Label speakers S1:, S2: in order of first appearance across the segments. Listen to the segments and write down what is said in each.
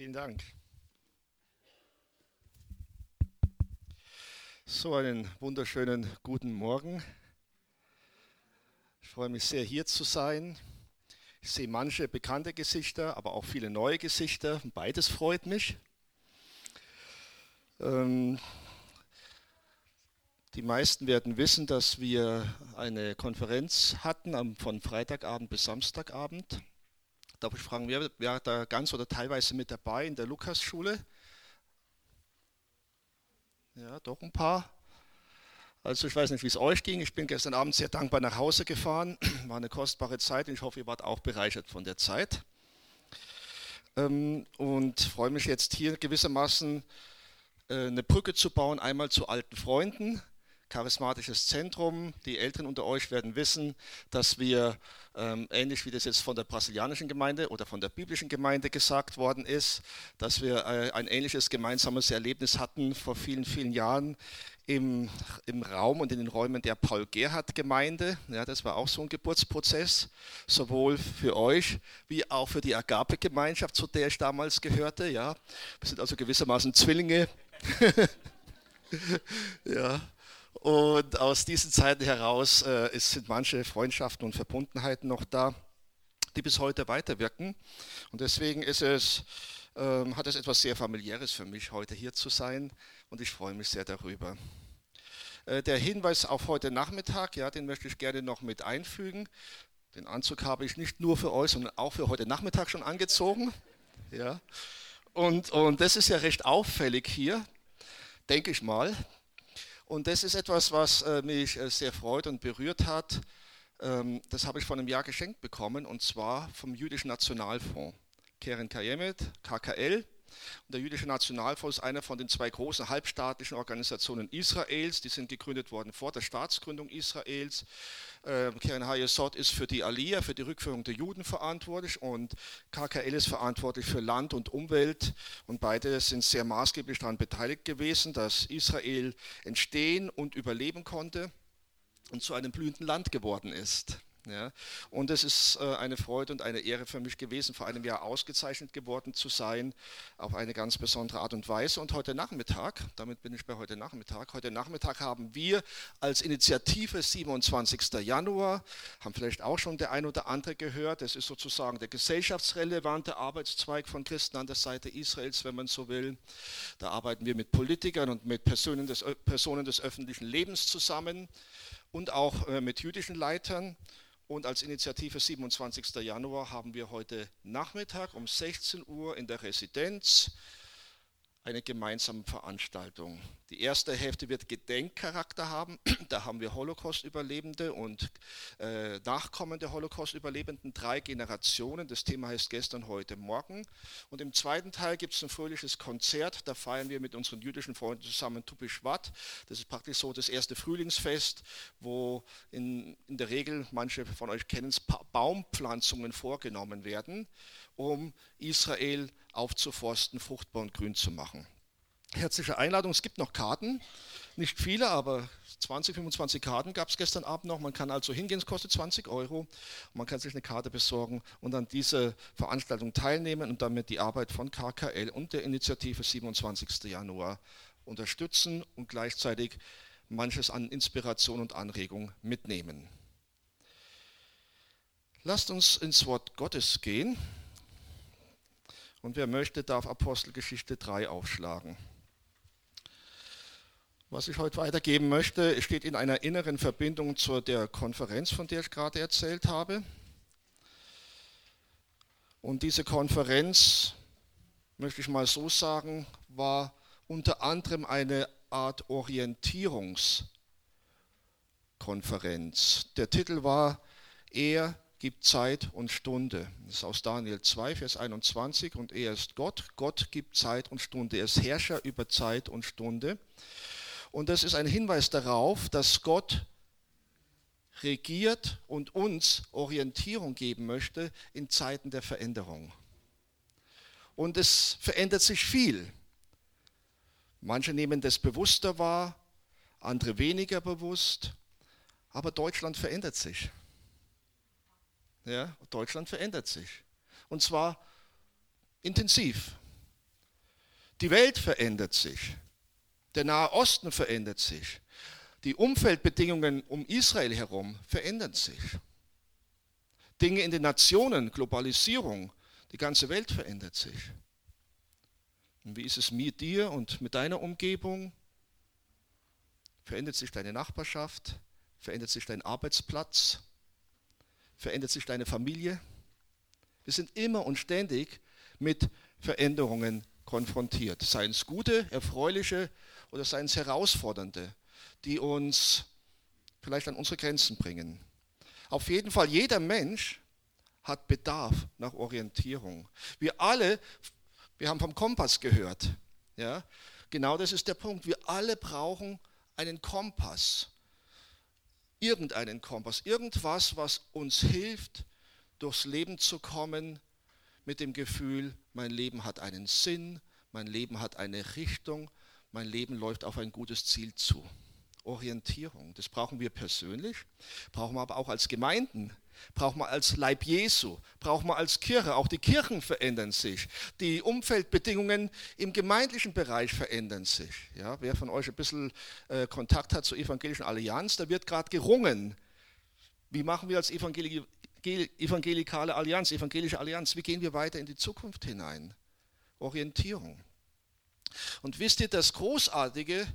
S1: Vielen Dank. So einen wunderschönen guten Morgen. Ich freue mich sehr, hier zu sein. Ich sehe manche bekannte Gesichter, aber auch viele neue Gesichter. Beides freut mich. Ähm, die meisten werden wissen, dass wir eine Konferenz hatten von Freitagabend bis Samstagabend. Darf ich fragen, wer, wer da ganz oder teilweise mit dabei in der Lukas-Schule? Ja, doch ein paar. Also ich weiß nicht, wie es euch ging. Ich bin gestern Abend sehr dankbar nach Hause gefahren. War eine kostbare Zeit und ich hoffe, ihr wart auch bereichert von der Zeit. Ähm, und freue mich jetzt hier gewissermaßen äh, eine Brücke zu bauen, einmal zu alten Freunden, charismatisches Zentrum. Die Älteren unter euch werden wissen, dass wir, ähm, ähnlich wie das jetzt von der brasilianischen Gemeinde oder von der biblischen Gemeinde gesagt worden ist, dass wir äh, ein ähnliches gemeinsames Erlebnis hatten vor vielen, vielen Jahren im, im Raum und in den Räumen der Paul-Gerhardt-Gemeinde. Ja, das war auch so ein Geburtsprozess, sowohl für euch wie auch für die Agape-Gemeinschaft, zu der ich damals gehörte. Ja. Wir sind also gewissermaßen Zwillinge. ja. Und aus diesen Zeiten heraus äh, sind manche Freundschaften und Verbundenheiten noch da, die bis heute weiterwirken. Und deswegen ist es, äh, hat es etwas sehr familiäres für mich, heute hier zu sein. Und ich freue mich sehr darüber. Äh, der Hinweis auf heute Nachmittag, ja, den möchte ich gerne noch mit einfügen. Den Anzug habe ich nicht nur für euch, sondern auch für heute Nachmittag schon angezogen. Ja. Und, und das ist ja recht auffällig hier, denke ich mal. Und das ist etwas, was äh, mich äh, sehr freut und berührt hat. Ähm, das habe ich vor einem Jahr geschenkt bekommen und zwar vom Jüdischen Nationalfonds. Keren Kayemet, KKL. Und der Jüdische Nationalfonds ist einer von den zwei großen halbstaatlichen Organisationen Israels. Die sind gegründet worden vor der Staatsgründung Israels. Ähm, Keren Hayesod ist für die Aliyah, für die Rückführung der Juden verantwortlich und KKL ist verantwortlich für Land und Umwelt und beide sind sehr maßgeblich daran beteiligt gewesen, dass Israel entstehen und überleben konnte und zu einem blühenden Land geworden ist. Ja, und es ist äh, eine Freude und eine Ehre für mich gewesen, vor einem Jahr ausgezeichnet geworden zu sein, auf eine ganz besondere Art und Weise. Und heute Nachmittag, damit bin ich bei heute Nachmittag, heute Nachmittag haben wir als Initiative 27. Januar, haben vielleicht auch schon der ein oder andere gehört, das ist sozusagen der gesellschaftsrelevante Arbeitszweig von Christen an der Seite Israels, wenn man so will. Da arbeiten wir mit Politikern und mit Personen des, Personen des öffentlichen Lebens zusammen und auch äh, mit jüdischen Leitern. Und als Initiative 27. Januar haben wir heute Nachmittag um 16 Uhr in der Residenz eine gemeinsame Veranstaltung. Die erste Hälfte wird Gedenkcharakter haben. Da haben wir Holocaust-Überlebende und äh, Nachkommen der Holocaust-Überlebenden, drei Generationen. Das Thema heißt gestern, heute, morgen. Und im zweiten Teil gibt es ein fröhliches Konzert. Da feiern wir mit unseren jüdischen Freunden zusammen Tupishvat. Das ist praktisch so das erste Frühlingsfest, wo in, in der Regel, manche von euch kennen es, Baumpflanzungen vorgenommen werden, um Israel aufzuforsten, fruchtbar und grün zu machen. Herzliche Einladung, es gibt noch Karten, nicht viele, aber 20, 25 Karten gab es gestern Abend noch. Man kann also hingehen, es kostet 20 Euro. Man kann sich eine Karte besorgen und an dieser Veranstaltung teilnehmen und damit die Arbeit von KKL und der Initiative 27. Januar unterstützen und gleichzeitig manches an Inspiration und Anregung mitnehmen. Lasst uns ins Wort Gottes gehen. Und wer möchte, darf Apostelgeschichte 3 aufschlagen. Was ich heute weitergeben möchte, steht in einer inneren Verbindung zu der Konferenz, von der ich gerade erzählt habe. Und diese Konferenz, möchte ich mal so sagen, war unter anderem eine Art Orientierungskonferenz. Der Titel war Er gibt Zeit und Stunde. Das ist aus Daniel 2, Vers 21. Und er ist Gott. Gott gibt Zeit und Stunde. Er ist Herrscher über Zeit und Stunde. Und das ist ein Hinweis darauf, dass Gott regiert und uns Orientierung geben möchte in Zeiten der Veränderung. Und es verändert sich viel. Manche nehmen das bewusster wahr, andere weniger bewusst. Aber Deutschland verändert sich. Ja, Deutschland verändert sich. Und zwar intensiv. Die Welt verändert sich. Der Nahe Osten verändert sich. Die Umfeldbedingungen um Israel herum verändern sich. Dinge in den Nationen, Globalisierung, die ganze Welt verändert sich. Und wie ist es mit dir und mit deiner Umgebung? Verändert sich deine Nachbarschaft? Verändert sich dein Arbeitsplatz? Verändert sich deine Familie? Wir sind immer und ständig mit Veränderungen konfrontiert. Seien es gute, erfreuliche oder seien es herausfordernde, die uns vielleicht an unsere Grenzen bringen. Auf jeden Fall, jeder Mensch hat Bedarf nach Orientierung. Wir alle, wir haben vom Kompass gehört. Ja? Genau das ist der Punkt. Wir alle brauchen einen Kompass. Irgendeinen Kompass. Irgendwas, was uns hilft, durchs Leben zu kommen mit dem Gefühl, mein Leben hat einen Sinn, mein Leben hat eine Richtung, mein Leben läuft auf ein gutes Ziel zu. Orientierung, das brauchen wir persönlich, brauchen wir aber auch als Gemeinden, brauchen wir als Leib Jesu, brauchen wir als Kirche. Auch die Kirchen verändern sich. Die Umfeldbedingungen im gemeindlichen Bereich verändern sich. Ja, wer von euch ein bisschen äh, Kontakt hat zur Evangelischen Allianz, da wird gerade gerungen. Wie machen wir als Evangelik evangelikale Allianz, evangelische Allianz, wie gehen wir weiter in die Zukunft hinein? Orientierung. Und wisst ihr, das Großartige,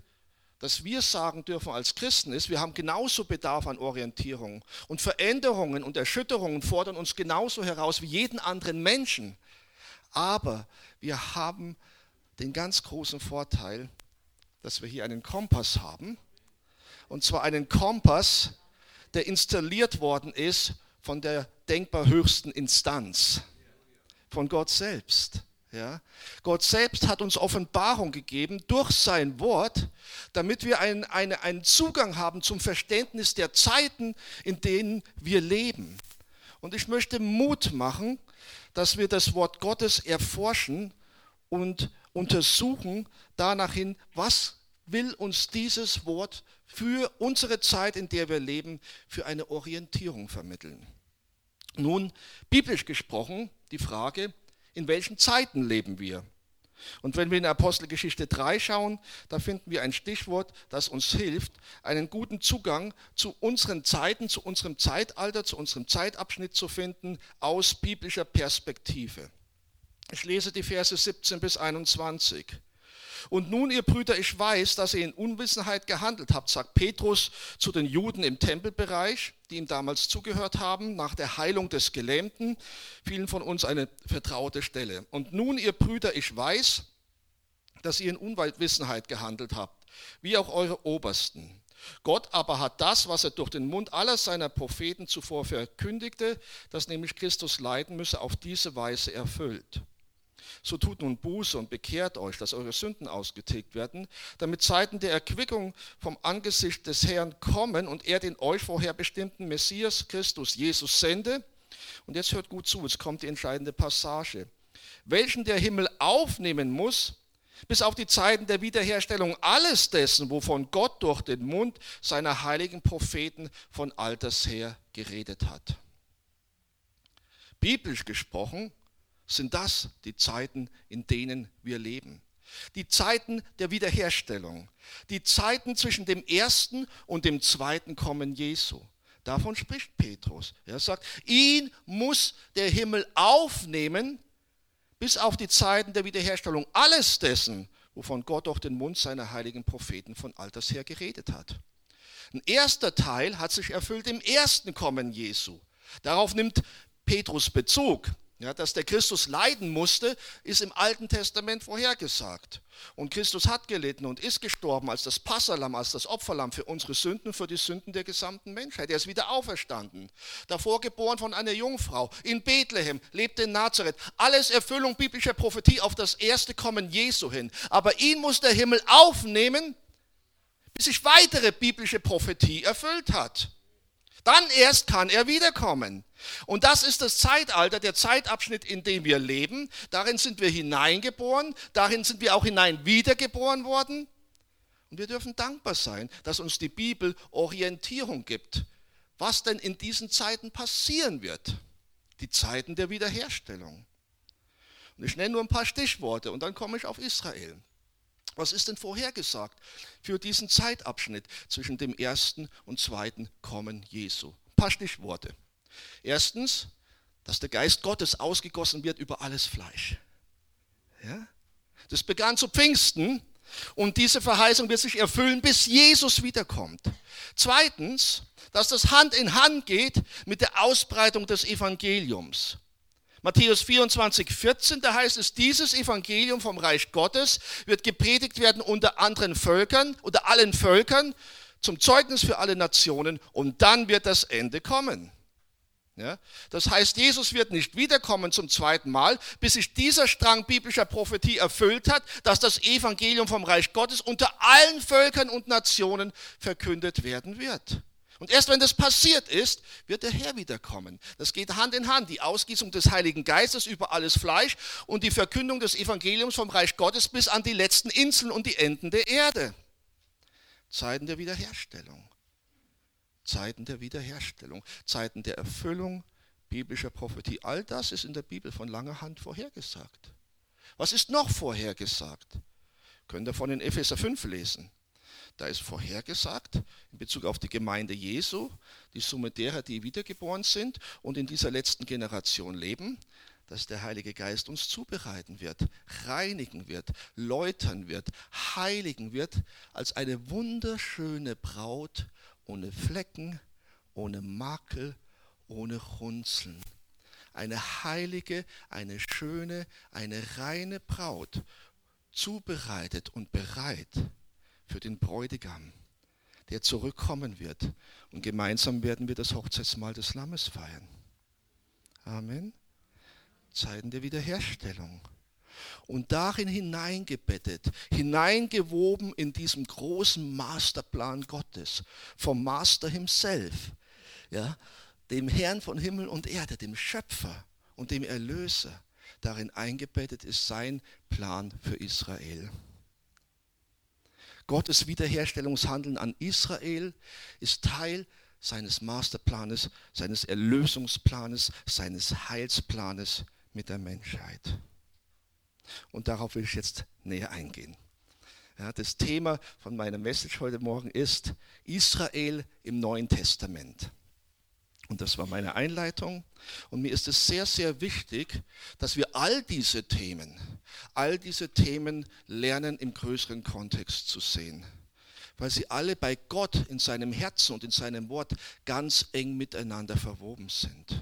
S1: das wir sagen dürfen als Christen ist, wir haben genauso Bedarf an Orientierung. Und Veränderungen und Erschütterungen fordern uns genauso heraus wie jeden anderen Menschen. Aber wir haben den ganz großen Vorteil, dass wir hier einen Kompass haben. Und zwar einen Kompass, der installiert worden ist von der denkbar höchsten Instanz, von Gott selbst. Ja? Gott selbst hat uns Offenbarung gegeben durch sein Wort, damit wir einen, eine, einen Zugang haben zum Verständnis der Zeiten, in denen wir leben. Und ich möchte Mut machen, dass wir das Wort Gottes erforschen und untersuchen danach hin, was will uns dieses Wort für unsere Zeit, in der wir leben, für eine Orientierung vermitteln. Nun, biblisch gesprochen, die Frage, in welchen Zeiten leben wir? Und wenn wir in Apostelgeschichte 3 schauen, da finden wir ein Stichwort, das uns hilft, einen guten Zugang zu unseren Zeiten, zu unserem Zeitalter, zu unserem Zeitabschnitt zu finden aus biblischer Perspektive. Ich lese die Verse 17 bis 21. Und nun, ihr Brüder, ich weiß, dass ihr in Unwissenheit gehandelt habt, sagt Petrus zu den Juden im Tempelbereich, die ihm damals zugehört haben, nach der Heilung des Gelähmten, vielen von uns eine vertraute Stelle. Und nun, ihr Brüder, ich weiß, dass ihr in Unwissenheit gehandelt habt, wie auch eure Obersten. Gott aber hat das, was er durch den Mund aller seiner Propheten zuvor verkündigte, dass nämlich Christus leiden müsse, auf diese Weise erfüllt. So tut nun Buße und bekehrt euch, dass eure Sünden ausgetilgt werden, damit Zeiten der Erquickung vom Angesicht des Herrn kommen und er den euch vorher bestimmten Messias Christus Jesus sende. Und jetzt hört gut zu, jetzt kommt die entscheidende Passage. Welchen der Himmel aufnehmen muss, bis auf die Zeiten der Wiederherstellung alles dessen, wovon Gott durch den Mund seiner heiligen Propheten von alters her geredet hat. Biblisch gesprochen sind das die Zeiten, in denen wir leben. Die Zeiten der Wiederherstellung. Die Zeiten zwischen dem ersten und dem zweiten Kommen Jesu. Davon spricht Petrus. Er sagt, ihn muss der Himmel aufnehmen bis auf die Zeiten der Wiederherstellung. Alles dessen, wovon Gott durch den Mund seiner heiligen Propheten von alters her geredet hat. Ein erster Teil hat sich erfüllt im ersten Kommen Jesu. Darauf nimmt Petrus Bezug. Ja, dass der Christus leiden musste, ist im Alten Testament vorhergesagt. Und Christus hat gelitten und ist gestorben als das Passalam, als das Opferlamm für unsere Sünden, für die Sünden der gesamten Menschheit. Er ist wieder auferstanden. Davor geboren von einer Jungfrau, in Bethlehem, lebte in Nazareth. Alles Erfüllung biblischer Prophetie auf das erste Kommen Jesu hin. Aber ihn muss der Himmel aufnehmen, bis sich weitere biblische Prophetie erfüllt hat. Dann erst kann er wiederkommen. Und das ist das Zeitalter, der Zeitabschnitt, in dem wir leben. Darin sind wir hineingeboren, darin sind wir auch hinein wiedergeboren worden. Und wir dürfen dankbar sein, dass uns die Bibel Orientierung gibt, was denn in diesen Zeiten passieren wird. Die Zeiten der Wiederherstellung. Und ich nenne nur ein paar Stichworte und dann komme ich auf Israel. Was ist denn vorhergesagt für diesen Zeitabschnitt zwischen dem ersten und zweiten Kommen Jesu? Ein paar Stichworte. Erstens, dass der Geist Gottes ausgegossen wird über alles Fleisch. Ja? Das begann zu Pfingsten und diese Verheißung wird sich erfüllen, bis Jesus wiederkommt. Zweitens, dass das Hand in Hand geht mit der Ausbreitung des Evangeliums. Matthäus 24, 14, da heißt es, dieses Evangelium vom Reich Gottes wird gepredigt werden unter anderen Völkern, unter allen Völkern, zum Zeugnis für alle Nationen und dann wird das Ende kommen. Ja? Das heißt, Jesus wird nicht wiederkommen zum zweiten Mal, bis sich dieser Strang biblischer Prophetie erfüllt hat, dass das Evangelium vom Reich Gottes unter allen Völkern und Nationen verkündet werden wird. Und erst wenn das passiert ist, wird der Herr wiederkommen. Das geht Hand in Hand. Die Ausgießung des Heiligen Geistes über alles Fleisch und die Verkündung des Evangeliums vom Reich Gottes bis an die letzten Inseln und die Enden der Erde. Zeiten der Wiederherstellung. Zeiten der Wiederherstellung, Zeiten der Erfüllung biblischer Prophetie. All das ist in der Bibel von langer Hand vorhergesagt. Was ist noch vorhergesagt? Könnt ihr von in Epheser 5 lesen. Da ist vorhergesagt in Bezug auf die Gemeinde Jesu, die Summe derer, die wiedergeboren sind und in dieser letzten Generation leben, dass der Heilige Geist uns zubereiten wird, reinigen wird, läutern wird, heiligen wird, als eine wunderschöne Braut ohne Flecken, ohne Makel, ohne Runzeln. Eine heilige, eine schöne, eine reine Braut, zubereitet und bereit für den Bräutigam, der zurückkommen wird. Und gemeinsam werden wir das Hochzeitsmahl des Lammes feiern. Amen. Zeiten der Wiederherstellung und darin hineingebettet, hineingewoben in diesem großen Masterplan Gottes, vom Master himself, ja, dem Herrn von Himmel und Erde, dem Schöpfer und dem Erlöser. Darin eingebettet ist sein Plan für Israel. Gottes Wiederherstellungshandeln an Israel ist Teil seines Masterplanes, seines Erlösungsplanes, seines Heilsplanes mit der Menschheit. Und darauf will ich jetzt näher eingehen. Ja, das Thema von meiner Message heute Morgen ist Israel im Neuen Testament. Und das war meine Einleitung. Und mir ist es sehr, sehr wichtig, dass wir all diese Themen, all diese Themen lernen im größeren Kontext zu sehen. Weil sie alle bei Gott in seinem Herzen und in seinem Wort ganz eng miteinander verwoben sind.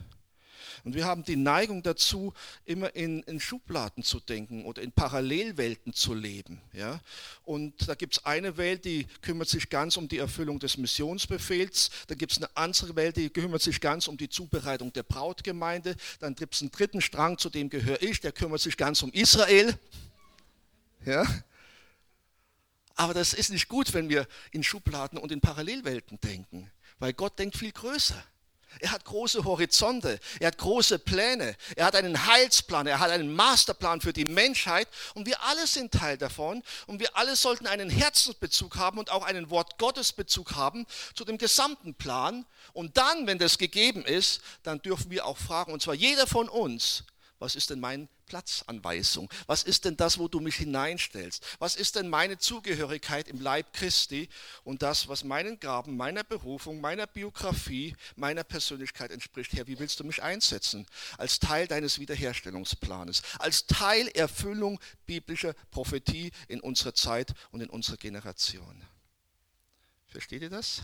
S1: Und wir haben die Neigung dazu, immer in, in Schubladen zu denken oder in Parallelwelten zu leben. Ja? Und da gibt es eine Welt, die kümmert sich ganz um die Erfüllung des Missionsbefehls. Da gibt es eine andere Welt, die kümmert sich ganz um die Zubereitung der Brautgemeinde. Dann gibt es einen dritten Strang, zu dem gehöre ich, der kümmert sich ganz um Israel. Ja? Aber das ist nicht gut, wenn wir in Schubladen und in Parallelwelten denken, weil Gott denkt viel größer. Er hat große Horizonte, er hat große Pläne, er hat einen Heilsplan, er hat einen Masterplan für die Menschheit und wir alle sind Teil davon und wir alle sollten einen Herzensbezug haben und auch einen Wort Gottes Bezug haben zu dem gesamten Plan und dann, wenn das gegeben ist, dann dürfen wir auch fragen und zwar jeder von uns, was ist denn mein Platzanweisung? Was ist denn das, wo du mich hineinstellst? Was ist denn meine Zugehörigkeit im Leib Christi und das, was meinen Gaben, meiner Berufung, meiner Biografie, meiner Persönlichkeit entspricht? Herr, wie willst du mich einsetzen? Als Teil deines Wiederherstellungsplanes, als Teil Erfüllung biblischer Prophetie in unserer Zeit und in unserer Generation. Versteht ihr das?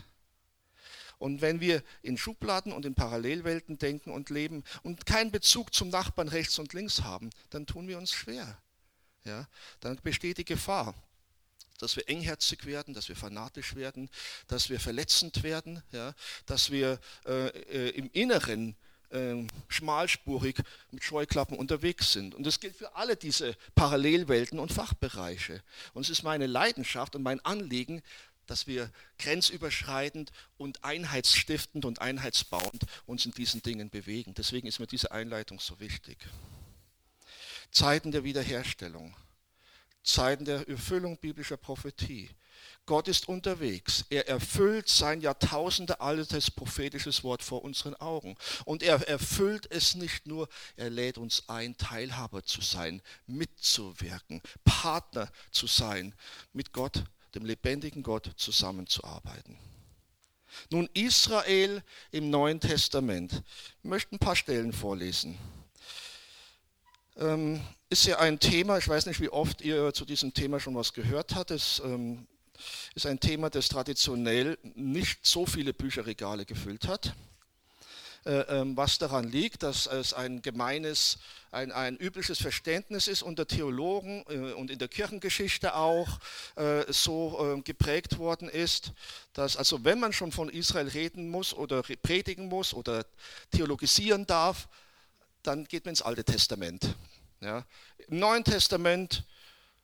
S1: Und wenn wir in Schubladen und in Parallelwelten denken und leben und keinen Bezug zum Nachbarn rechts und links haben, dann tun wir uns schwer. Ja? Dann besteht die Gefahr, dass wir engherzig werden, dass wir fanatisch werden, dass wir verletzend werden, ja? dass wir äh, äh, im Inneren äh, schmalspurig mit Scheuklappen unterwegs sind. Und das gilt für alle diese Parallelwelten und Fachbereiche. Und es ist meine Leidenschaft und mein Anliegen, dass wir grenzüberschreitend und einheitsstiftend und einheitsbauend uns in diesen Dingen bewegen. Deswegen ist mir diese Einleitung so wichtig. Zeiten der Wiederherstellung. Zeiten der Erfüllung biblischer Prophetie. Gott ist unterwegs. Er erfüllt sein Jahrtausende altes prophetisches Wort vor unseren Augen. Und er erfüllt es nicht nur, er lädt uns ein, Teilhaber zu sein, mitzuwirken, Partner zu sein, mit Gott, dem lebendigen Gott, zusammenzuarbeiten. Nun Israel im Neuen Testament. Ich möchte ein paar Stellen vorlesen. Ähm, ist ja ein Thema, ich weiß nicht, wie oft ihr zu diesem Thema schon was gehört habt. Es ähm, ist ein Thema, das traditionell nicht so viele Bücherregale gefüllt hat. Äh, ähm, was daran liegt, dass es ein gemeines, ein, ein übliches Verständnis ist unter Theologen äh, und in der Kirchengeschichte auch äh, so geprägt worden ist, dass also wenn man schon von Israel reden muss oder predigen muss oder theologisieren darf, dann geht man ins Alte Testament. Ja. Im Neuen Testament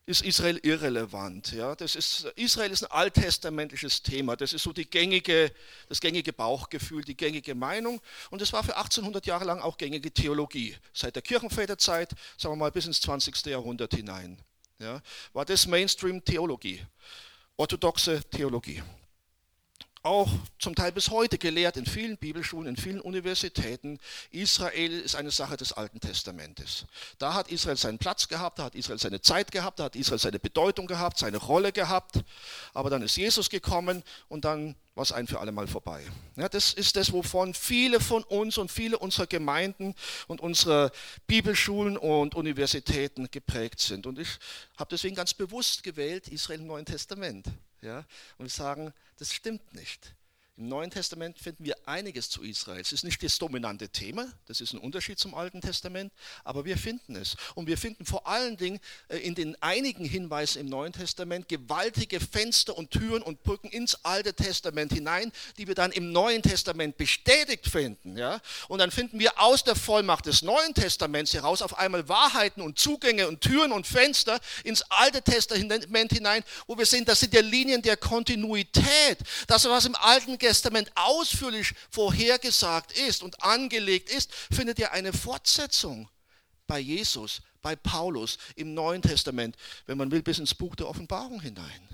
S1: ist Israel irrelevant. Ja? Das ist, Israel ist ein alttestamentliches Thema. Das ist so die gängige, das gängige Bauchgefühl, die gängige Meinung. Und das war für 1800 Jahre lang auch gängige Theologie. Seit der Kirchenväterzeit, sagen wir mal, bis ins 20. Jahrhundert hinein. Ja? War das Mainstream-Theologie, orthodoxe Theologie auch zum Teil bis heute gelehrt in vielen Bibelschulen, in vielen Universitäten. Israel ist eine Sache des Alten Testamentes. Da hat Israel seinen Platz gehabt, da hat Israel seine Zeit gehabt, da hat Israel seine Bedeutung gehabt, seine Rolle gehabt. Aber dann ist Jesus gekommen und dann war es ein für alle Mal vorbei. Ja, das ist das, wovon viele von uns und viele unserer Gemeinden und unsere Bibelschulen und Universitäten geprägt sind. Und ich habe deswegen ganz bewusst gewählt Israel im Neuen Testament. Ja? Und sagen, das stimmt nicht. Im Neuen Testament finden wir einiges zu Israel. Es ist nicht das dominante Thema, das ist ein Unterschied zum Alten Testament, aber wir finden es. Und wir finden vor allen Dingen äh, in den einigen Hinweisen im Neuen Testament gewaltige Fenster und Türen und Brücken ins Alte Testament hinein, die wir dann im Neuen Testament bestätigt finden. Ja? Und dann finden wir aus der Vollmacht des Neuen Testaments heraus auf einmal Wahrheiten und Zugänge und Türen und Fenster ins Alte Testament hinein, wo wir sehen, das sind ja Linien der Kontinuität. Das, was im Alten Testament ausführlich vorhergesagt ist und angelegt ist, findet ihr eine Fortsetzung bei Jesus, bei Paulus im Neuen Testament, wenn man will, bis ins Buch der Offenbarung hinein.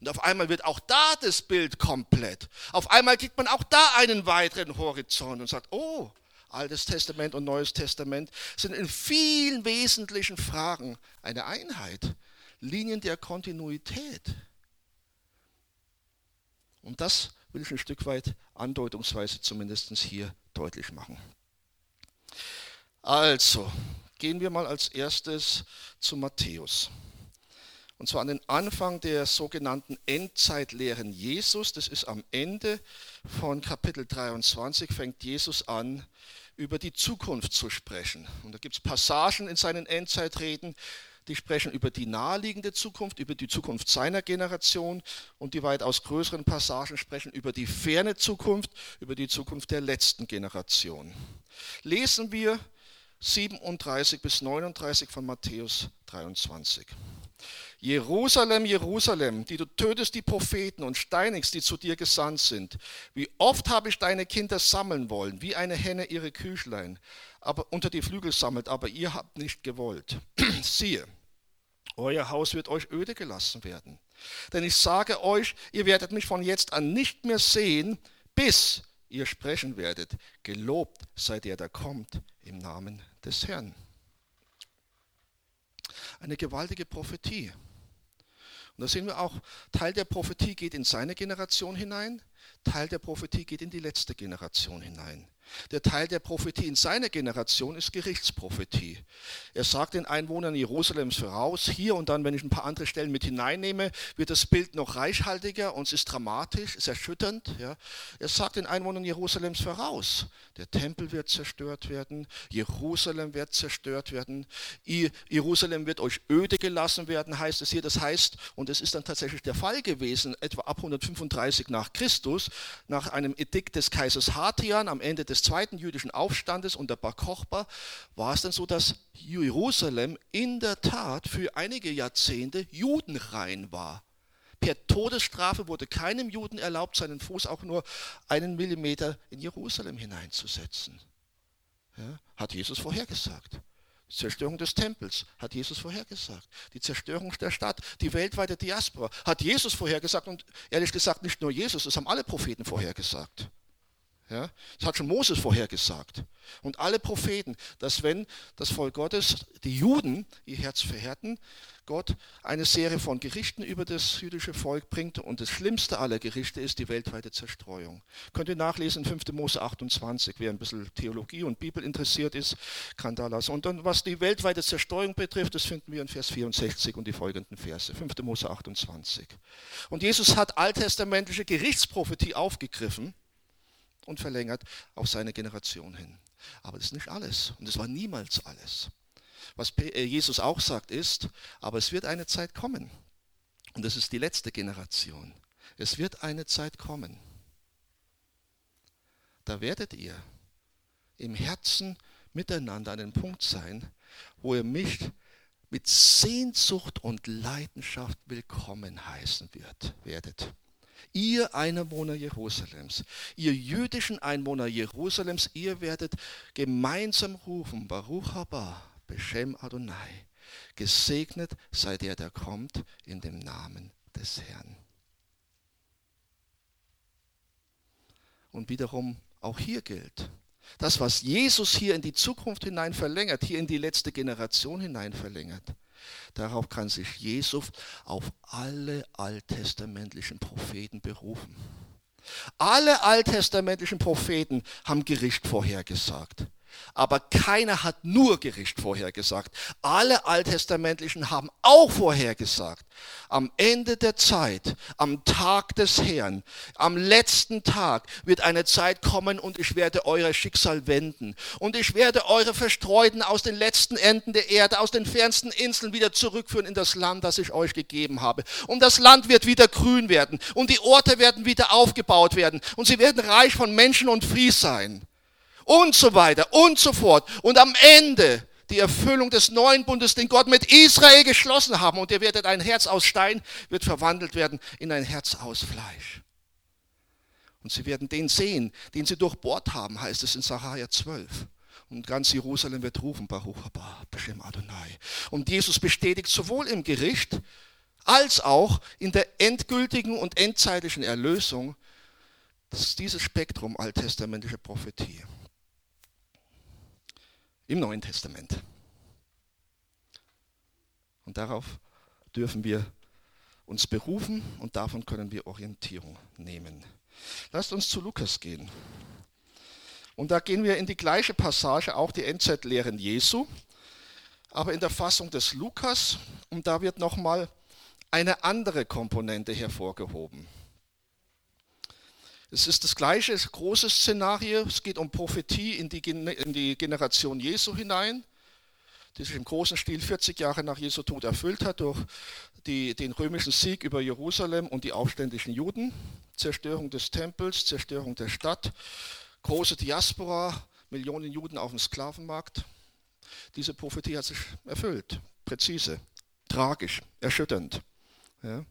S1: Und auf einmal wird auch da das Bild komplett. Auf einmal kriegt man auch da einen weiteren Horizont und sagt, oh, Altes Testament und Neues Testament sind in vielen wesentlichen Fragen eine Einheit, Linien der Kontinuität. Und das will ich ein Stück weit andeutungsweise zumindest hier deutlich machen. Also, gehen wir mal als erstes zu Matthäus. Und zwar an den Anfang der sogenannten Endzeitlehren Jesus. Das ist am Ende von Kapitel 23, fängt Jesus an, über die Zukunft zu sprechen. Und da gibt es Passagen in seinen Endzeitreden, die sprechen über die naheliegende Zukunft, über die Zukunft seiner Generation und die weitaus größeren Passagen sprechen über die ferne Zukunft, über die Zukunft der letzten Generation. Lesen wir 37 bis 39 von Matthäus 23. Jerusalem, Jerusalem, die du tötest die Propheten und steinigst, die zu dir gesandt sind. Wie oft habe ich deine Kinder sammeln wollen, wie eine Henne ihre Küchlein, aber unter die Flügel sammelt, aber ihr habt nicht gewollt. Siehe, euer Haus wird euch öde gelassen werden. Denn ich sage euch, ihr werdet mich von jetzt an nicht mehr sehen, bis ihr sprechen werdet. Gelobt sei der, der kommt im Namen des Herrn. Eine gewaltige Prophetie. Und da sehen wir auch, Teil der Prophetie geht in seine Generation hinein, Teil der Prophetie geht in die letzte Generation hinein. Der Teil der Prophetie in seiner Generation ist Gerichtsprophetie. Er sagt den Einwohnern Jerusalems voraus, hier und dann, wenn ich ein paar andere Stellen mit hineinnehme, wird das Bild noch reichhaltiger und es ist dramatisch, ist erschütternd. Ja. Er sagt den Einwohnern Jerusalems voraus, der Tempel wird zerstört werden, Jerusalem wird zerstört werden, Jerusalem wird euch öde gelassen werden, heißt es hier. Das heißt, und es ist dann tatsächlich der Fall gewesen, etwa ab 135 nach Christus, nach einem Edikt des Kaisers Hatian am Ende des des zweiten jüdischen Aufstandes unter Bar Kochba war es dann so, dass Jerusalem in der Tat für einige Jahrzehnte judenrein war. Per Todesstrafe wurde keinem Juden erlaubt, seinen Fuß auch nur einen Millimeter in Jerusalem hineinzusetzen. Ja, hat Jesus vorhergesagt. Zerstörung des Tempels hat Jesus vorhergesagt. Die Zerstörung der Stadt, die weltweite Diaspora hat Jesus vorhergesagt und ehrlich gesagt nicht nur Jesus, das haben alle Propheten vorhergesagt. Ja, das hat schon Moses vorhergesagt. Und alle Propheten, dass wenn das Volk Gottes, die Juden, ihr Herz verhärten, Gott eine Serie von Gerichten über das jüdische Volk bringt. Und das schlimmste aller Gerichte ist die weltweite Zerstreuung. Könnt ihr nachlesen in 5. Mose 28. Wer ein bisschen Theologie und Bibel interessiert ist, kann da lassen. Und dann, was die weltweite Zerstreuung betrifft, das finden wir in Vers 64 und die folgenden Verse. 5. Mose 28. Und Jesus hat alttestamentliche Gerichtsprophetie aufgegriffen und verlängert auf seine Generation hin. Aber das ist nicht alles und es war niemals alles. Was äh, Jesus auch sagt ist, aber es wird eine Zeit kommen und das ist die letzte Generation. Es wird eine Zeit kommen. Da werdet ihr im Herzen miteinander an den Punkt sein, wo ihr mich mit Sehnsucht und Leidenschaft willkommen heißen wird, werdet ihr Einwohner Jerusalems, ihr jüdischen Einwohner Jerusalems, ihr werdet gemeinsam rufen, Baruch haba, Beshem Adonai, gesegnet sei der, der kommt in dem Namen des Herrn. Und wiederum auch hier gilt, das, was Jesus hier in die Zukunft hinein verlängert, hier in die letzte Generation hinein verlängert, Darauf kann sich Jesus auf alle alttestamentlichen Propheten berufen. Alle alttestamentlichen Propheten haben Gericht vorhergesagt. Aber keiner hat nur Gericht vorhergesagt. Alle Alttestamentlichen haben auch vorhergesagt. Am Ende der Zeit, am Tag des Herrn, am letzten Tag wird eine Zeit kommen und ich werde euer Schicksal wenden. Und ich werde eure Verstreuten aus den letzten Enden der Erde, aus den fernsten Inseln wieder zurückführen in das Land, das ich euch gegeben habe. Und das Land wird wieder grün werden. Und die Orte werden wieder aufgebaut werden. Und sie werden reich von Menschen und Fries sein und so weiter und so fort. Und am Ende die Erfüllung des neuen Bundes, den Gott mit Israel geschlossen haben. Und ihr werdet ein Herz aus Stein, wird verwandelt werden in ein Herz aus Fleisch. Und sie werden den sehen, den sie durchbohrt haben, heißt es in Sacharja 12. Und ganz Jerusalem wird rufen, Baruch haba, Beshem Adonai. Und Jesus bestätigt sowohl im Gericht als auch in der endgültigen und endzeitlichen Erlösung dieses Spektrum alttestamentlicher Prophetie im Neuen Testament. Und darauf dürfen wir uns berufen und davon können wir Orientierung nehmen. Lasst uns zu Lukas gehen. Und da gehen wir in die gleiche Passage, auch die Endzeitlehren Jesu, aber in der Fassung des Lukas. Und da wird nochmal eine andere Komponente hervorgehoben. Es ist das gleiche große Szenario. Es geht um Prophetie in die, in die Generation Jesu hinein, die sich im großen Stil 40 Jahre nach Jesu Tod erfüllt hat durch die, den römischen Sieg über Jerusalem und die aufständischen Juden, Zerstörung des Tempels, Zerstörung der Stadt, große Diaspora, Millionen Juden auf dem Sklavenmarkt. Diese Prophetie hat sich erfüllt, präzise, tragisch, erschütternd. Ja.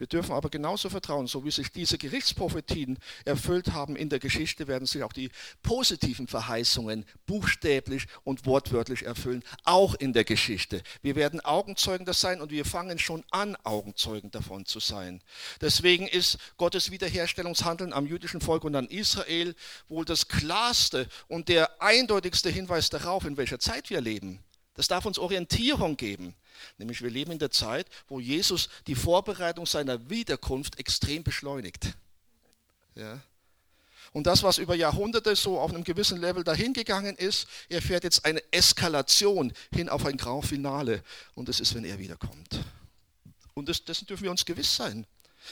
S1: Wir dürfen aber genauso vertrauen, so wie sich diese Gerichtsprophetien erfüllt haben in der Geschichte, werden sich auch die positiven Verheißungen buchstäblich und wortwörtlich erfüllen, auch in der Geschichte. Wir werden Augenzeugen das sein und wir fangen schon an, Augenzeugen davon zu sein. Deswegen ist Gottes Wiederherstellungshandeln am jüdischen Volk und an Israel wohl das klarste und der eindeutigste Hinweis darauf, in welcher Zeit wir leben. Das darf uns Orientierung geben. Nämlich wir leben in der Zeit, wo Jesus die Vorbereitung seiner Wiederkunft extrem beschleunigt. Ja. Und das, was über Jahrhunderte so auf einem gewissen Level dahingegangen ist, erfährt jetzt eine Eskalation hin auf ein Grand Finale. Und das ist, wenn er wiederkommt. Und das, dessen dürfen wir uns gewiss sein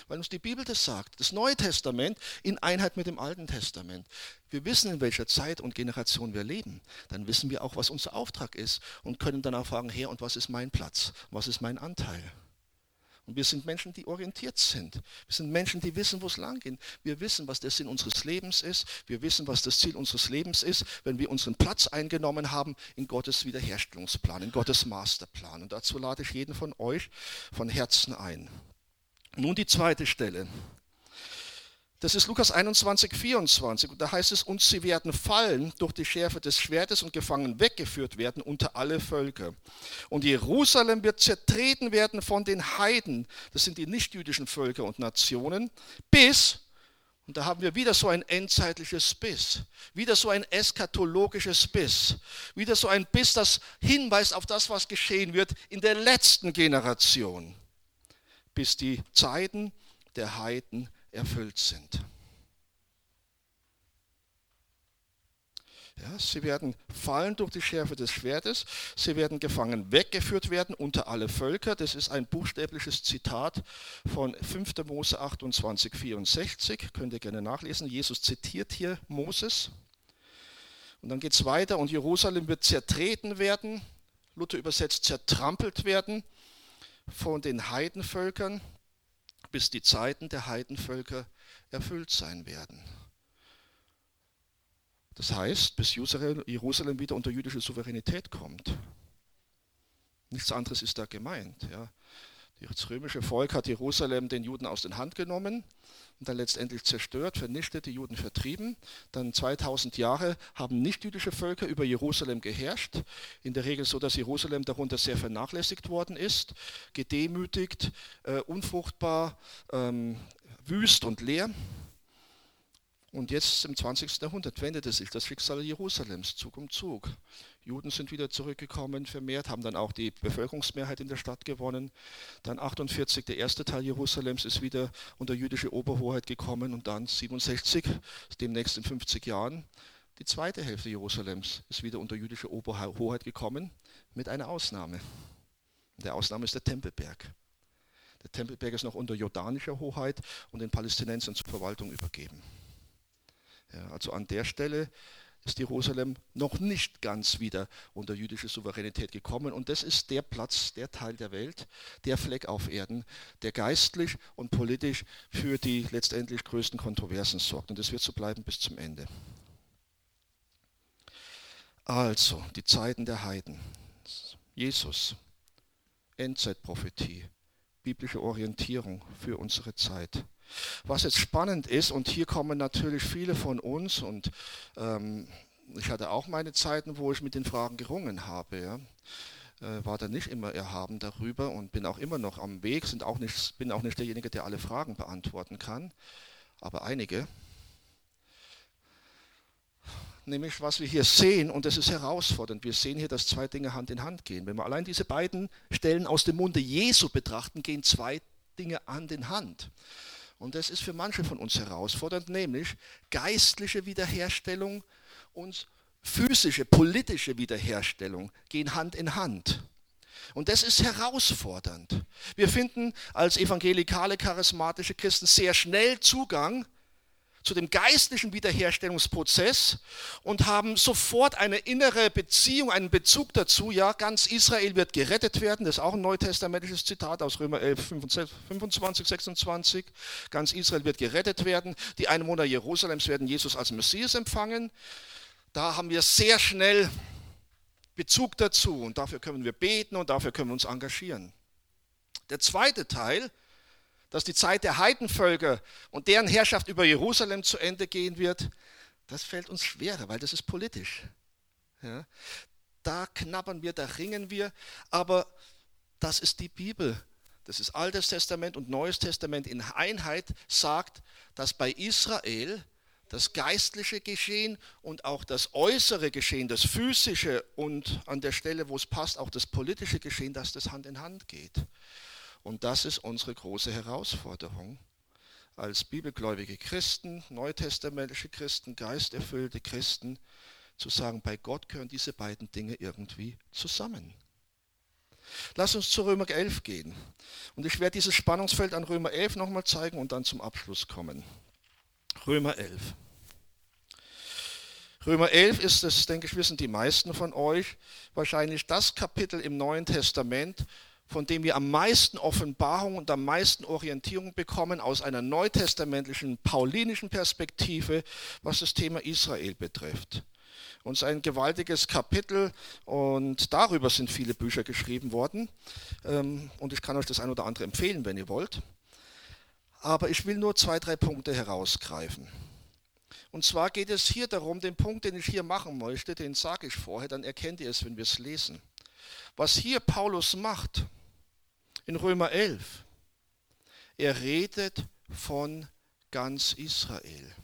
S1: weil uns die Bibel das sagt. Das Neue Testament in Einheit mit dem Alten Testament. Wir wissen, in welcher Zeit und Generation wir leben. Dann wissen wir auch, was unser Auftrag ist und können danach fragen, Herr, und was ist mein Platz? Was ist mein Anteil? Und wir sind Menschen, die orientiert sind. Wir sind Menschen, die wissen, wo es lang geht. Wir wissen, was der Sinn unseres Lebens ist. Wir wissen, was das Ziel unseres Lebens ist, wenn wir unseren Platz eingenommen haben in Gottes Wiederherstellungsplan, in Gottes Masterplan. Und dazu lade ich jeden von euch von Herzen ein. Nun die zweite Stelle. Das ist Lukas 21, 24. Und da heißt es, und sie werden fallen durch die Schärfe des Schwertes und gefangen weggeführt werden unter alle Völker. Und Jerusalem wird zertreten werden von den Heiden, das sind die nichtjüdischen Völker und Nationen, bis, und da haben wir wieder so ein endzeitliches Biss, wieder so ein eskatologisches Biss, wieder so ein Biss, das hinweist auf das, was geschehen wird in der letzten Generation, bis die Zeiten der Heiden erfüllt sind. Ja, sie werden fallen durch die Schärfe des Schwertes, sie werden gefangen weggeführt werden unter alle Völker. Das ist ein buchstäbliches Zitat von 5. Mose 28, 64. Könnt ihr gerne nachlesen. Jesus zitiert hier Moses. Und dann geht es weiter und Jerusalem wird zertreten werden, Luther übersetzt zertrampelt werden von den Heidenvölkern bis die Zeiten der Heidenvölker erfüllt sein werden. Das heißt, bis Jerusalem wieder unter jüdische Souveränität kommt. Nichts anderes ist da gemeint. Ja. Das römische Volk hat Jerusalem den Juden aus den Hand genommen und dann letztendlich zerstört, vernichtet, die Juden vertrieben. Dann 2000 Jahre haben nichtjüdische Völker über Jerusalem geherrscht. In der Regel so, dass Jerusalem darunter sehr vernachlässigt worden ist, gedemütigt, äh, unfruchtbar, ähm, wüst und leer. Und jetzt im 20. Jahrhundert wendete sich das Schicksal Jerusalems Zug um Zug. Juden sind wieder zurückgekommen, vermehrt, haben dann auch die Bevölkerungsmehrheit in der Stadt gewonnen. Dann 48, der erste Teil Jerusalems ist wieder unter jüdische Oberhoheit gekommen und dann 67, demnächst in 50 Jahren, die zweite Hälfte Jerusalems ist wieder unter jüdische Oberhoheit gekommen, mit einer Ausnahme. Der Ausnahme ist der Tempelberg. Der Tempelberg ist noch unter jordanischer Hoheit und den Palästinensern zur Verwaltung übergeben. Ja, also an der Stelle ist Jerusalem noch nicht ganz wieder unter jüdische Souveränität gekommen. Und das ist der Platz, der Teil der Welt, der Fleck auf Erden, der geistlich und politisch für die letztendlich größten Kontroversen sorgt. Und das wird so bleiben bis zum Ende. Also, die Zeiten der Heiden. Jesus, Endzeitprophetie, biblische Orientierung für unsere Zeit. Was jetzt spannend ist, und hier kommen natürlich viele von uns, und ähm, ich hatte auch meine Zeiten, wo ich mit den Fragen gerungen habe. Ja. Äh, war da nicht immer erhaben darüber und bin auch immer noch am Weg, sind auch nicht, bin auch nicht derjenige, der alle Fragen beantworten kann, aber einige. Nämlich, was wir hier sehen, und das ist herausfordernd, wir sehen hier, dass zwei Dinge Hand in Hand gehen. Wenn wir allein diese beiden Stellen aus dem Munde Jesu betrachten, gehen zwei Dinge Hand in Hand. Und das ist für manche von uns herausfordernd, nämlich geistliche Wiederherstellung und physische, politische Wiederherstellung gehen Hand in Hand. Und das ist herausfordernd. Wir finden als evangelikale, charismatische Christen sehr schnell Zugang zu dem geistlichen Wiederherstellungsprozess und haben sofort eine innere Beziehung, einen Bezug dazu. Ja, ganz Israel wird gerettet werden. Das ist auch ein neutestamentliches Zitat aus Römer 11, 25, 26. Ganz Israel wird gerettet werden. Die Einwohner Jerusalems werden Jesus als Messias empfangen. Da haben wir sehr schnell Bezug dazu und dafür können wir beten und dafür können wir uns engagieren. Der zweite Teil dass die Zeit der Heidenvölker und deren Herrschaft über Jerusalem zu Ende gehen wird, das fällt uns schwerer, weil das ist politisch. Ja, da knabbern wir, da ringen wir, aber das ist die Bibel. Das ist Altes Testament und Neues Testament in Einheit sagt, dass bei Israel das geistliche Geschehen und auch das äußere Geschehen, das physische und an der Stelle, wo es passt, auch das politische Geschehen, dass das Hand in Hand geht. Und das ist unsere große Herausforderung als bibelgläubige Christen, neutestamentliche Christen, geisterfüllte Christen, zu sagen, bei Gott gehören diese beiden Dinge irgendwie zusammen. Lass uns zu Römer 11 gehen. Und ich werde dieses Spannungsfeld an Römer 11 nochmal zeigen und dann zum Abschluss kommen. Römer 11. Römer 11 ist es, denke ich, wissen die meisten von euch, wahrscheinlich das Kapitel im Neuen Testament, von dem wir am meisten Offenbarung und am meisten Orientierung bekommen aus einer neutestamentlichen, paulinischen Perspektive, was das Thema Israel betrifft. Und es ist ein gewaltiges Kapitel und darüber sind viele Bücher geschrieben worden. Ähm, und ich kann euch das ein oder andere empfehlen, wenn ihr wollt. Aber ich will nur zwei, drei Punkte herausgreifen. Und zwar geht es hier darum, den Punkt, den ich hier machen möchte, den sage ich vorher, dann erkennt ihr es, wenn wir es lesen. Was hier Paulus macht in Römer 11, er redet von ganz Israel.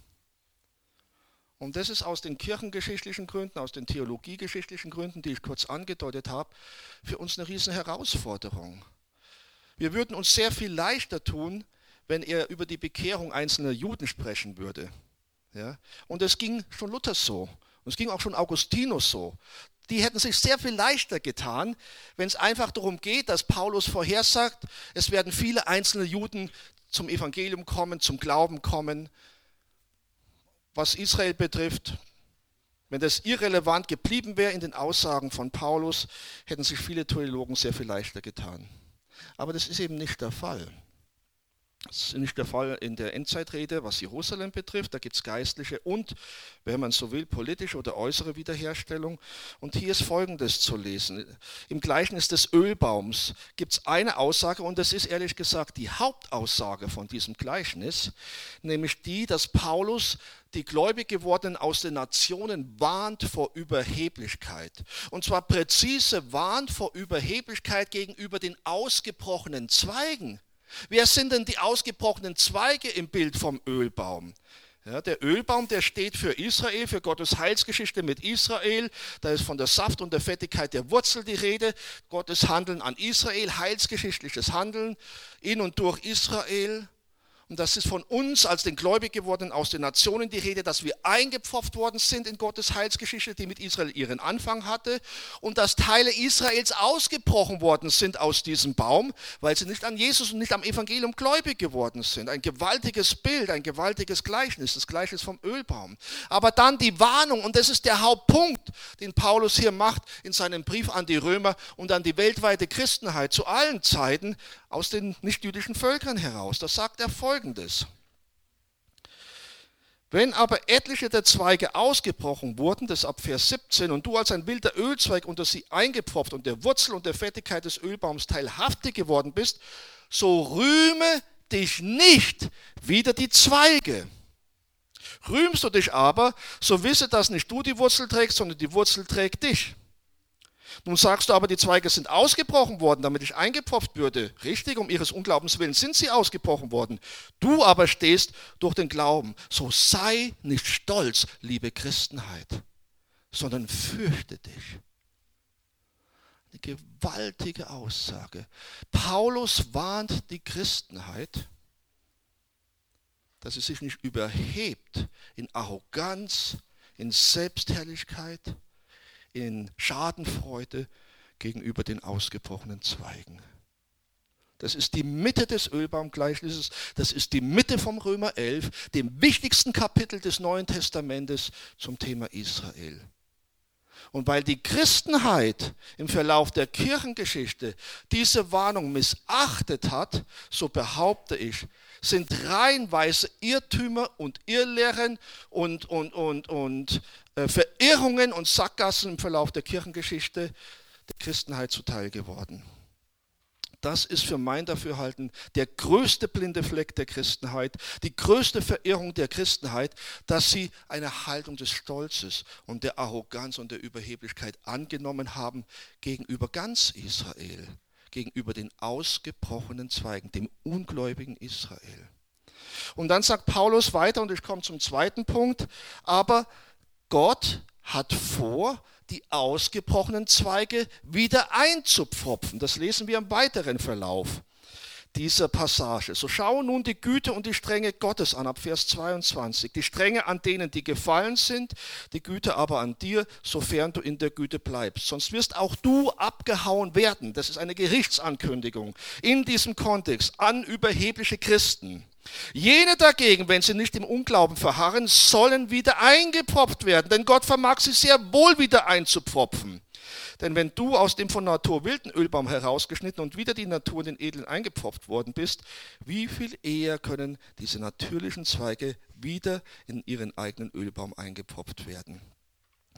S1: Und das ist aus den kirchengeschichtlichen Gründen, aus den theologiegeschichtlichen Gründen, die ich kurz angedeutet habe, für uns eine riesen Herausforderung. Wir würden uns sehr viel leichter tun, wenn er über die Bekehrung einzelner Juden sprechen würde. Ja? Und es ging schon Luther so. Und es ging auch schon Augustinus so. Die hätten sich sehr viel leichter getan, wenn es einfach darum geht, dass Paulus vorhersagt, es werden viele einzelne Juden zum Evangelium kommen, zum Glauben kommen. Was Israel betrifft, wenn das irrelevant geblieben wäre in den Aussagen von Paulus, hätten sich viele Theologen sehr viel leichter getan. Aber das ist eben nicht der Fall. Das ist nicht der Fall in der Endzeitrede, was Jerusalem betrifft. Da gibt es geistliche und, wenn man so will, politische oder äußere Wiederherstellung. Und hier ist Folgendes zu lesen. Im Gleichnis des Ölbaums gibt es eine Aussage, und das ist ehrlich gesagt die Hauptaussage von diesem Gleichnis, nämlich die, dass Paulus die gläubig gewordenen aus den Nationen warnt vor Überheblichkeit. Und zwar präzise warnt vor Überheblichkeit gegenüber den ausgebrochenen Zweigen Wer sind denn die ausgebrochenen Zweige im Bild vom Ölbaum? Ja, der Ölbaum, der steht für Israel, für Gottes Heilsgeschichte mit Israel. Da ist von der Saft und der Fettigkeit der Wurzel die Rede. Gottes Handeln an Israel, heilsgeschichtliches Handeln in und durch Israel. Und das ist von uns als den Gläubig gewordenen aus den Nationen die Rede, dass wir eingepfropft worden sind in Gottes Heilsgeschichte, die mit Israel ihren Anfang hatte. Und dass Teile Israels ausgebrochen worden sind aus diesem Baum, weil sie nicht an Jesus und nicht am Evangelium gläubig geworden sind. Ein gewaltiges Bild, ein gewaltiges Gleichnis, das Gleichnis vom Ölbaum. Aber dann die Warnung, und das ist der Hauptpunkt, den Paulus hier macht in seinem Brief an die Römer und an die weltweite Christenheit zu allen Zeiten aus den nichtjüdischen Völkern heraus. Das sagt er folgendes folgendes. Wenn aber etliche der Zweige ausgebrochen wurden, das ab Vers 17, und du als ein wilder Ölzweig unter sie eingepfropft und der Wurzel und der Fettigkeit des Ölbaums teilhaftig geworden bist, so rühme dich nicht wieder die Zweige. Rühmst du dich aber, so wisse, dass nicht du die Wurzel trägst, sondern die Wurzel trägt dich. Nun sagst du aber, die Zweige sind ausgebrochen worden, damit ich eingepfropft würde. Richtig, um ihres Unglaubens willen sind sie ausgebrochen worden. Du aber stehst durch den Glauben. So sei nicht stolz, liebe Christenheit, sondern fürchte dich. Eine gewaltige Aussage. Paulus warnt die Christenheit, dass sie sich nicht überhebt in Arroganz, in Selbstherrlichkeit, in Schadenfreude gegenüber den ausgebrochenen Zweigen. Das ist die Mitte des Ölbaumgleichnisses, das ist die Mitte vom Römer 11, dem wichtigsten Kapitel des Neuen Testamentes zum Thema Israel. Und weil die Christenheit im Verlauf der Kirchengeschichte diese Warnung missachtet hat, so behaupte ich, sind reihenweise Irrtümer und Irrlehren und, und, und, und äh, Verirrungen und Sackgassen im Verlauf der Kirchengeschichte der Christenheit zuteil geworden. Das ist für mein Dafürhalten der größte blinde Fleck der Christenheit, die größte Verirrung der Christenheit, dass sie eine Haltung des Stolzes und der Arroganz und der Überheblichkeit angenommen haben gegenüber ganz Israel, gegenüber den ausgebrochenen Zweigen, dem ungläubigen Israel. Und dann sagt Paulus weiter, und ich komme zum zweiten Punkt, aber Gott hat vor, die ausgebrochenen Zweige wieder einzupfropfen. Das lesen wir im weiteren Verlauf dieser Passage. So schaue nun die Güte und die Strenge Gottes an, ab Vers 22. Die Strenge an denen, die gefallen sind, die Güte aber an dir, sofern du in der Güte bleibst. Sonst wirst auch du abgehauen werden. Das ist eine Gerichtsankündigung in diesem Kontext an überhebliche Christen. Jene dagegen, wenn sie nicht im Unglauben verharren, sollen wieder eingepfropft werden, denn Gott vermag sie sehr wohl wieder einzupfropfen. Denn wenn du aus dem von Natur wilden Ölbaum herausgeschnitten und wieder die Natur in den edlen eingepfropft worden bist, wie viel eher können diese natürlichen Zweige wieder in ihren eigenen Ölbaum eingepfropft werden?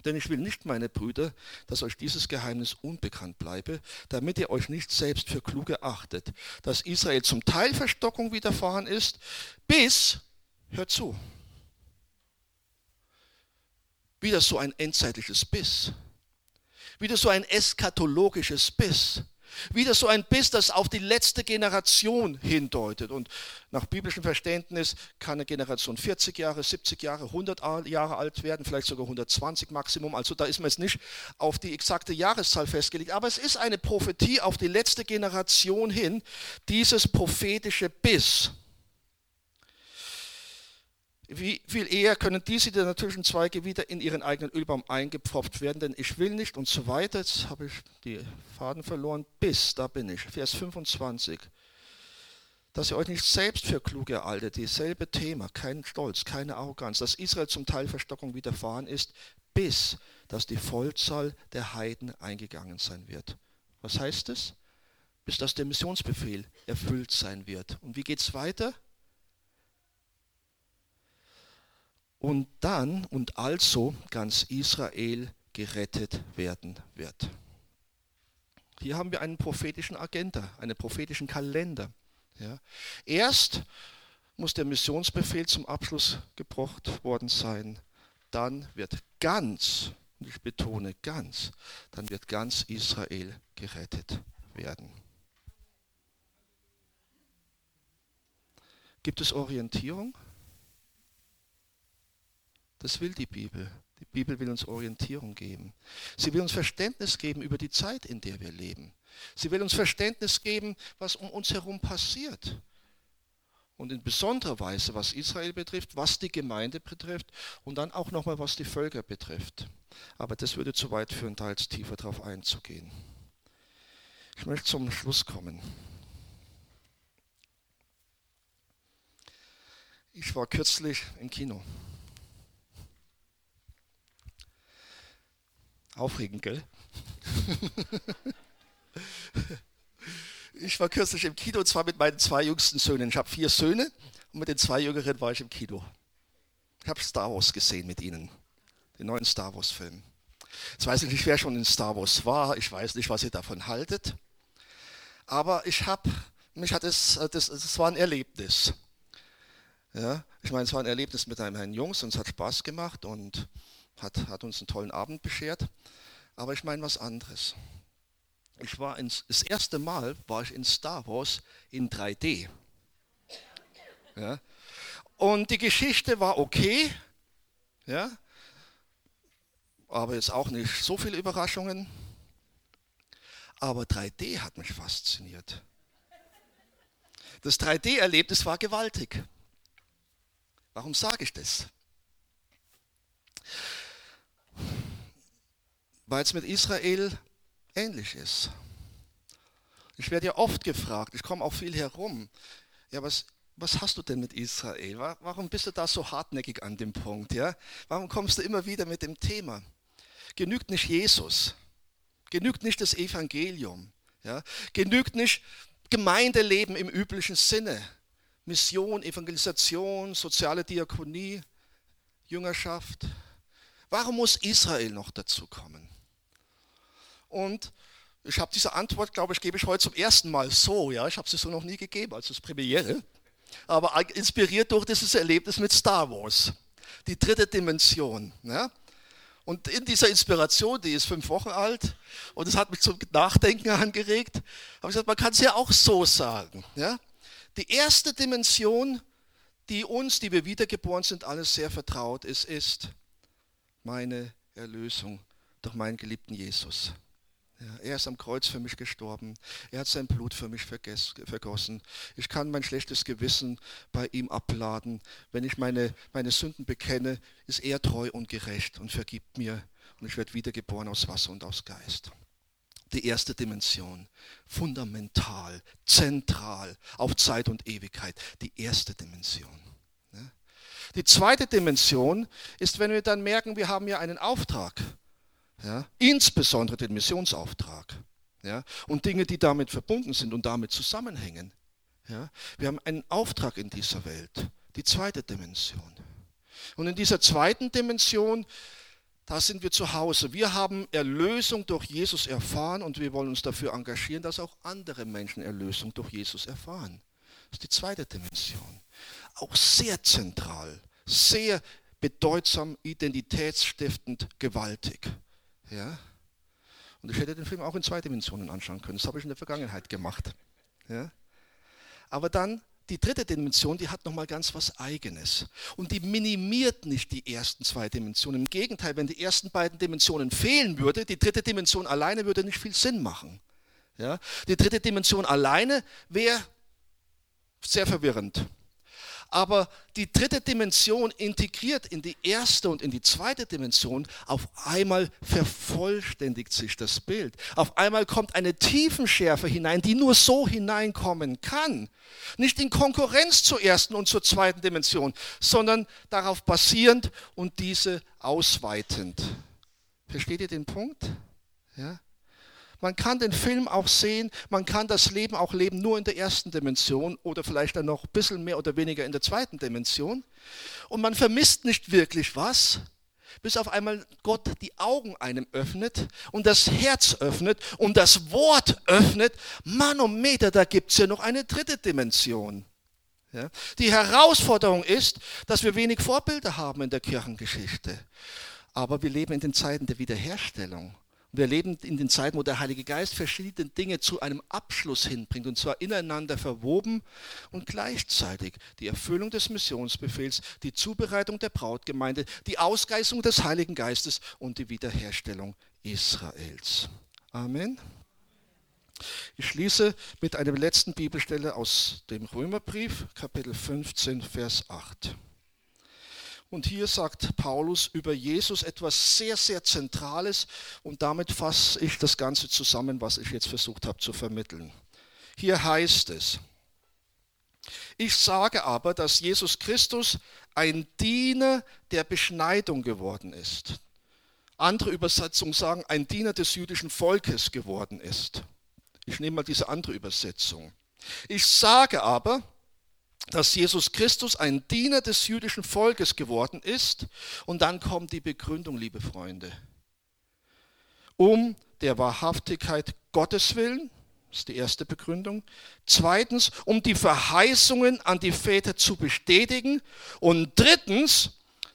S1: Denn ich will nicht, meine Brüder, dass euch dieses Geheimnis unbekannt bleibe, damit ihr euch nicht selbst für kluge achtet, dass Israel zum Teil Verstockung widerfahren ist, bis, hört zu, wieder so ein endzeitliches Biss, wieder so ein eskatologisches Biss wieder so ein Biss, das auf die letzte Generation hindeutet. Und nach biblischem Verständnis kann eine Generation 40 Jahre, 70 Jahre, 100 Jahre alt werden, vielleicht sogar 120 Maximum. Also da ist man jetzt nicht auf die exakte Jahreszahl festgelegt. Aber es ist eine Prophetie auf die letzte Generation hin, dieses prophetische Biss. Wie viel eher können diese der natürlichen Zweige wieder in ihren eigenen Ölbaum eingepfropft werden, denn ich will nicht und so weiter. Jetzt habe ich die Faden verloren. Bis, da bin ich. Vers 25. Dass ihr euch nicht selbst für klug eraltet, dieselbe Thema, kein Stolz, keine Arroganz, dass Israel zum Teil Verstockung widerfahren ist, bis dass die Vollzahl der Heiden eingegangen sein wird. Was heißt es? Bis dass der Missionsbefehl erfüllt sein wird. Und wie geht es weiter? Und dann und also ganz Israel gerettet werden wird. Hier haben wir einen prophetischen Agenda, einen prophetischen Kalender. Ja. Erst muss der Missionsbefehl zum Abschluss gebracht worden sein. Dann wird ganz, ich betone ganz, dann wird ganz Israel gerettet werden. Gibt es Orientierung? Das will die Bibel. Die Bibel will uns Orientierung geben. Sie will uns Verständnis geben über die Zeit, in der wir leben. Sie will uns Verständnis geben, was um uns herum passiert. Und in besonderer Weise, was Israel betrifft, was die Gemeinde betrifft und dann auch nochmal, was die Völker betrifft. Aber das würde zu weit führen, da jetzt tiefer darauf einzugehen. Ich möchte zum Schluss kommen. Ich war kürzlich im Kino. Aufregend, gell? ich war kürzlich im Kino, zwar mit meinen zwei jüngsten Söhnen. Ich habe vier Söhne und mit den zwei Jüngeren war ich im Kino. Ich habe Star Wars gesehen mit ihnen, den neuen Star Wars-Film. Jetzt weiß ich nicht, wer schon in Star Wars war. Ich weiß nicht, was ihr davon haltet. Aber ich habe, mich hat es, das, das war ein Erlebnis. Ja, ich meine, es war ein Erlebnis mit einem Herrn Jungs und es hat Spaß gemacht und hat, hat uns einen tollen Abend beschert. Aber ich meine was anderes. Ich war ins, das erste Mal war ich in Star Wars in 3D. Ja. Und die Geschichte war okay, ja, aber jetzt auch nicht so viele Überraschungen. Aber 3D hat mich fasziniert. Das 3D-Erlebnis war gewaltig. Warum sage ich das? Weil es mit Israel ähnlich ist. Ich werde ja oft gefragt, ich komme auch viel herum, ja, was, was hast du denn mit Israel? Warum bist du da so hartnäckig an dem Punkt? Ja? Warum kommst du immer wieder mit dem Thema? Genügt nicht Jesus? Genügt nicht das Evangelium? Ja? Genügt nicht Gemeindeleben im üblichen Sinne? Mission, Evangelisation, soziale Diakonie, Jüngerschaft? Warum muss Israel noch dazu kommen? Und ich habe diese Antwort, glaube ich, gebe ich heute zum ersten Mal so. Ja, ich habe sie so noch nie gegeben, als das Premiere. Aber inspiriert durch dieses Erlebnis mit Star Wars. Die dritte Dimension. Ja? Und in dieser Inspiration, die ist fünf Wochen alt und es hat mich zum Nachdenken angeregt, habe ich gesagt, man kann es ja auch so sagen. Ja? Die erste Dimension, die uns, die wir wiedergeboren sind, alles sehr vertraut ist, ist meine Erlösung durch meinen geliebten Jesus. Ja, er ist am Kreuz für mich gestorben. Er hat sein Blut für mich vergossen. Ich kann mein schlechtes Gewissen bei ihm abladen. Wenn ich meine, meine Sünden bekenne, ist er treu und gerecht und vergibt mir. Und ich werde wiedergeboren aus Wasser und aus Geist. Die erste Dimension, fundamental, zentral, auf Zeit und Ewigkeit. Die erste Dimension. Die zweite Dimension ist, wenn wir dann merken, wir haben ja einen Auftrag ja, insbesondere den Missionsauftrag ja, und Dinge, die damit verbunden sind und damit zusammenhängen. Ja. Wir haben einen Auftrag in dieser Welt, die zweite Dimension. Und in dieser zweiten Dimension da sind wir zu Hause. Wir haben Erlösung durch Jesus erfahren und wir wollen uns dafür engagieren, dass auch andere Menschen Erlösung durch Jesus erfahren. Das ist die zweite Dimension. Auch sehr zentral, sehr bedeutsam, identitätsstiftend, gewaltig. Ja? Und ich hätte den Film auch in zwei Dimensionen anschauen können. Das habe ich in der Vergangenheit gemacht. Ja? Aber dann die dritte Dimension, die hat nochmal ganz was Eigenes. Und die minimiert nicht die ersten zwei Dimensionen. Im Gegenteil, wenn die ersten beiden Dimensionen fehlen würde, die dritte Dimension alleine würde nicht viel Sinn machen. Ja? Die dritte Dimension alleine wäre sehr verwirrend. Aber die dritte Dimension integriert in die erste und in die zweite Dimension. Auf einmal vervollständigt sich das Bild. Auf einmal kommt eine Tiefenschärfe hinein, die nur so hineinkommen kann. Nicht in Konkurrenz zur ersten und zur zweiten Dimension, sondern darauf basierend und diese ausweitend. Versteht ihr den Punkt? Ja? Man kann den Film auch sehen, man kann das Leben auch leben nur in der ersten Dimension oder vielleicht dann noch ein bisschen mehr oder weniger in der zweiten Dimension. Und man vermisst nicht wirklich was, bis auf einmal Gott die Augen einem öffnet und das Herz öffnet und das Wort öffnet. Manometer, da gibt es ja noch eine dritte Dimension. Ja? Die Herausforderung ist, dass wir wenig Vorbilder haben in der Kirchengeschichte. Aber wir leben in den Zeiten der Wiederherstellung. Wir leben in den Zeiten, wo der Heilige Geist verschiedene Dinge zu einem Abschluss hinbringt, und zwar ineinander verwoben und gleichzeitig die Erfüllung des Missionsbefehls, die Zubereitung der Brautgemeinde, die Ausgeistung des Heiligen Geistes und die Wiederherstellung Israels. Amen. Ich schließe mit einer letzten Bibelstelle aus dem Römerbrief, Kapitel 15, Vers 8. Und hier sagt Paulus über Jesus etwas sehr, sehr Zentrales und damit fasse ich das Ganze zusammen, was ich jetzt versucht habe zu vermitteln. Hier heißt es, ich sage aber, dass Jesus Christus ein Diener der Beschneidung geworden ist. Andere Übersetzungen sagen, ein Diener des jüdischen Volkes geworden ist. Ich nehme mal diese andere Übersetzung. Ich sage aber, dass Jesus Christus ein Diener des jüdischen Volkes geworden ist. Und dann kommt die Begründung, liebe Freunde. Um der Wahrhaftigkeit Gottes willen, ist die erste Begründung. Zweitens, um die Verheißungen an die Väter zu bestätigen. Und drittens,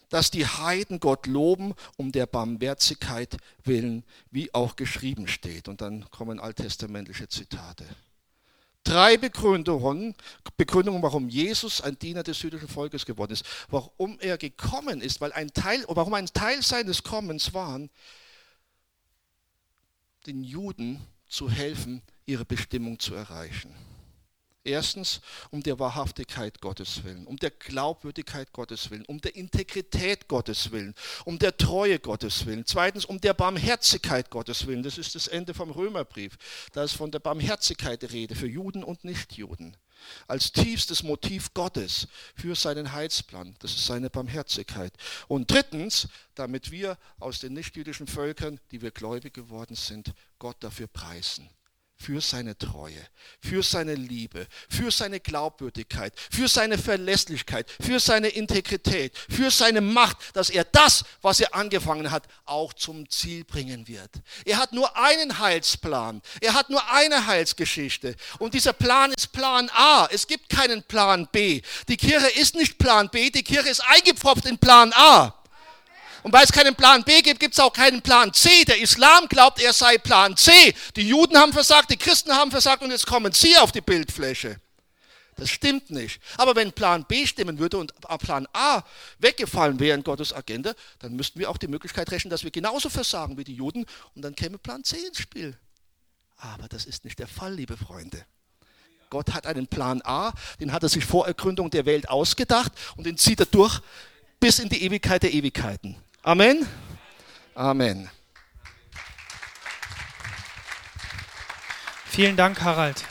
S1: dass die Heiden Gott loben, um der Barmherzigkeit willen, wie auch geschrieben steht. Und dann kommen alttestamentliche Zitate. Drei Begründungen, Begründungen, warum Jesus ein Diener des jüdischen Volkes geworden ist, warum er gekommen ist, weil ein Teil, warum ein Teil seines Kommens war, den Juden zu helfen, ihre Bestimmung zu erreichen. Erstens um der Wahrhaftigkeit Gottes willen, um der Glaubwürdigkeit Gottes willen, um der Integrität Gottes willen, um der Treue Gottes willen. Zweitens um der Barmherzigkeit Gottes willen. Das ist das Ende vom Römerbrief. Da ist von der Barmherzigkeit die Rede für Juden und Nichtjuden. Als tiefstes Motiv Gottes für seinen Heilsplan. Das ist seine Barmherzigkeit. Und drittens, damit wir aus den nichtjüdischen Völkern, die wir gläubig geworden sind, Gott dafür preisen für seine Treue, für seine Liebe, für seine Glaubwürdigkeit, für seine Verlässlichkeit, für seine Integrität, für seine Macht, dass er das, was er angefangen hat, auch zum Ziel bringen wird. Er hat nur einen Heilsplan, er hat nur eine Heilsgeschichte und dieser Plan ist Plan A. Es gibt keinen Plan B. Die Kirche ist nicht Plan B, die Kirche ist eingepfropft in Plan A. Und weil es keinen Plan B gibt, gibt es auch keinen Plan C. Der Islam glaubt, er sei Plan C. Die Juden haben versagt, die Christen haben versagt und jetzt kommen sie auf die Bildfläche. Das stimmt nicht. Aber wenn Plan B stimmen würde und Plan A weggefallen wäre in Gottes Agenda, dann müssten wir auch die Möglichkeit rechnen, dass wir genauso versagen wie die Juden und dann käme Plan C ins Spiel. Aber das ist nicht der Fall, liebe Freunde. Gott hat einen Plan A, den hat er sich vor Ergründung der Welt ausgedacht und den zieht er durch bis in die Ewigkeit der Ewigkeiten. Amen. Amen.
S2: Vielen Dank, Harald.